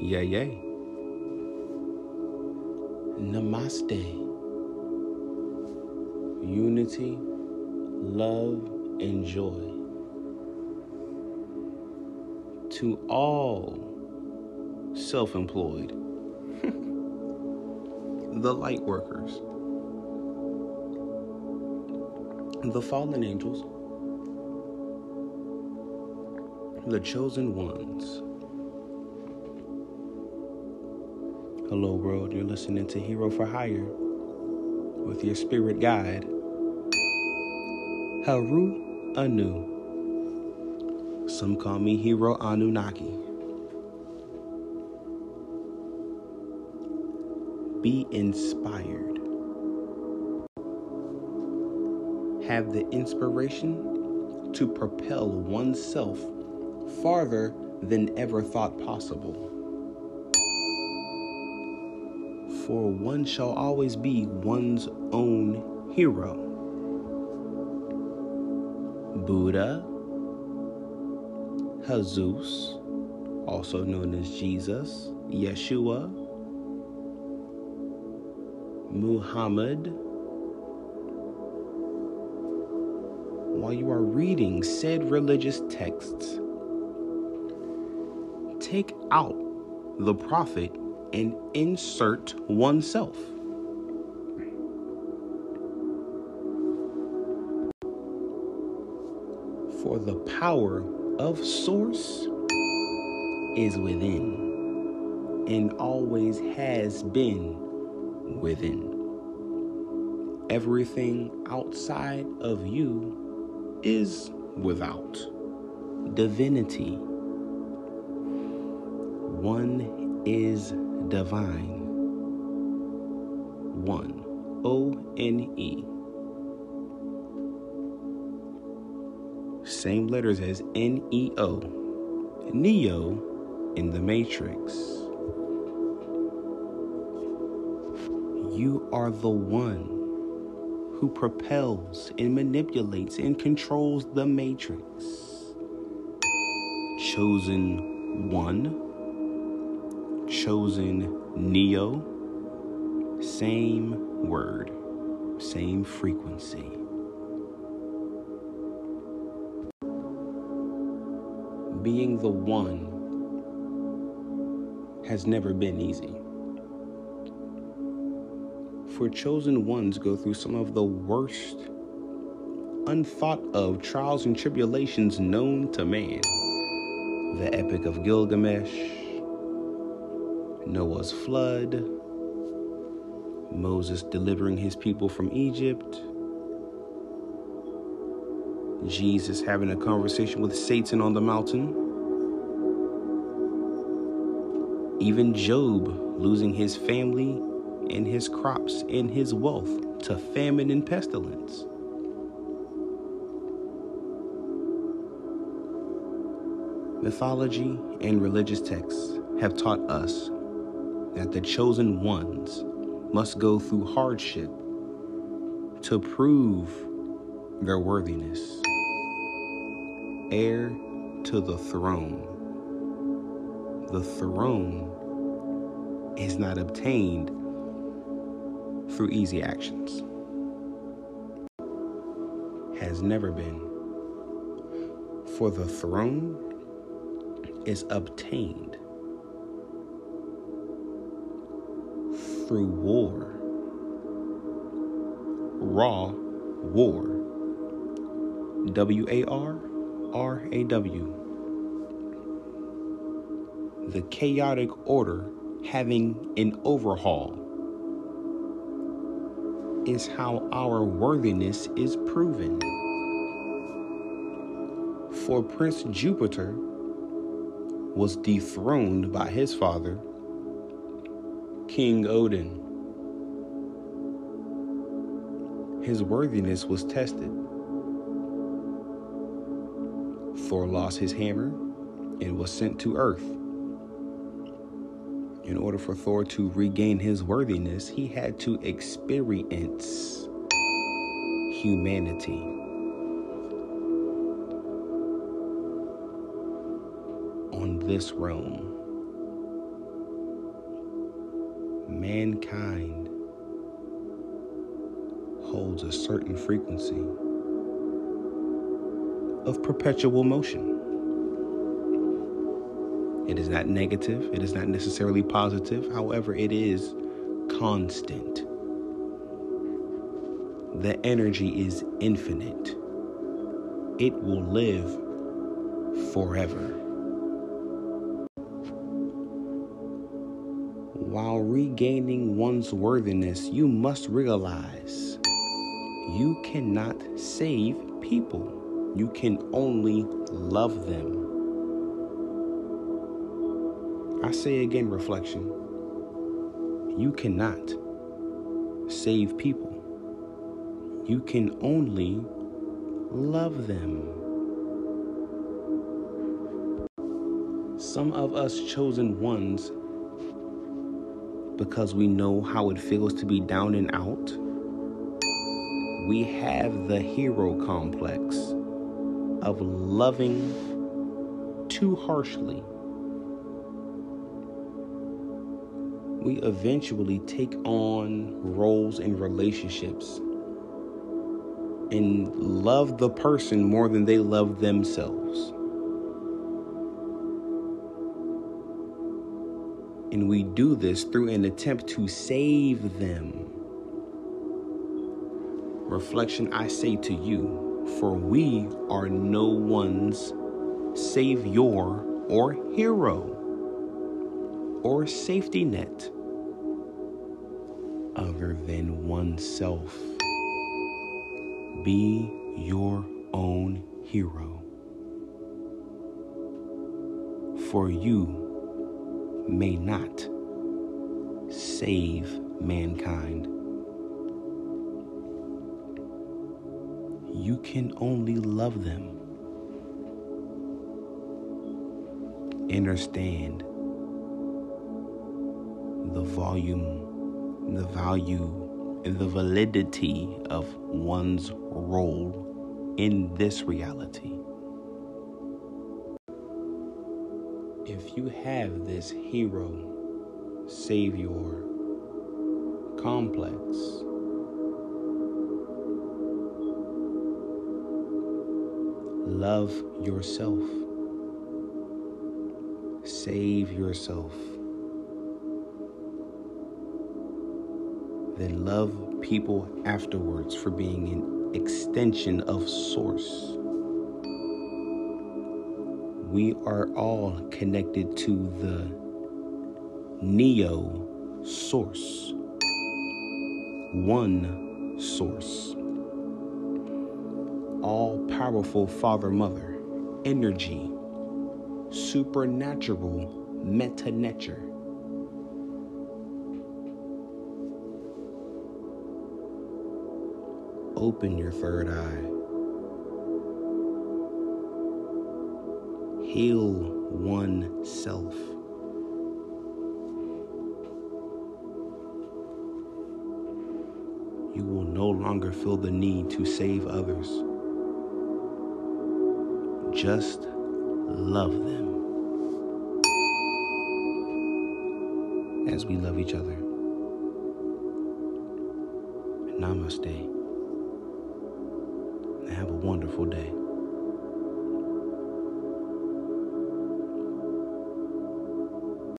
Yay, yay. Namaste. Unity, love, and joy. To all self employed, the light workers, the fallen angels, the chosen ones. Hello, world. You're listening to Hero for Hire with your spirit guide, Haru Anu. Some call me Hero Anunnaki. Be inspired. Have the inspiration to propel oneself farther than ever thought possible. For one shall always be one's own hero. Buddha, Jesus, also known as Jesus, Yeshua, Muhammad. While you are reading said religious texts, take out the prophet and insert oneself. For the power of Source is within and always has been within. Everything outside of you is without divinity. One is divine. One. O N E. Same letters as N E O. Neo in the Matrix. You are the one who propels and manipulates and controls the Matrix. Chosen one chosen Neo, same word, same frequency. Being the one has never been easy. For chosen ones go through some of the worst, unthought of trials and tribulations known to man. The Epic of Gilgamesh, Noah's flood, Moses delivering his people from Egypt, Jesus having a conversation with Satan on the mountain, even Job losing his family and his crops and his wealth to famine and pestilence. Mythology and religious texts have taught us that the chosen ones must go through hardship to prove their worthiness. Heir to the throne. The throne is not obtained through easy actions. Has never been. For the throne is obtained through war. Raw war. W A R R A W. The chaotic order having an overhaul is how our worthiness is proven. For Prince Jupiter was dethroned by his father, King Odin. His worthiness was tested. Thor lost his hammer and was sent to Earth. In order for Thor to regain his worthiness, he had to experience humanity. On this realm. Mankind holds a certain frequency of perpetual motion. It is not negative, it is not necessarily positive, however, it is constant. The energy is infinite, it will live forever. Regaining one's worthiness, you must realize you cannot save people. You can only love them. I say again, reflection. You cannot save people. You can only love them. Some of us chosen ones, because we know how it feels to be down and out, we have the hero complex of loving too harshly. We eventually take on roles in relationships and love the person more than they love themselves. And we do this through an attempt to save them. Reflection, I say to you, for we are no one's savior or hero or safety net other than oneself. Be your own hero. For you may not save mankind. You can only love them. Understand the volume, the value, the validity of one's role in this reality. If you have this hero, savior complex, love yourself, save yourself. then love people afterwards for being an extension of Source. We are all connected to the Neo Source, one Source, all powerful Father Mother, energy, supernatural meta nature Open your third eye. Heal oneself. You will no longer feel the need to save others. Just love them as we love each other. Namaste. Have a wonderful day.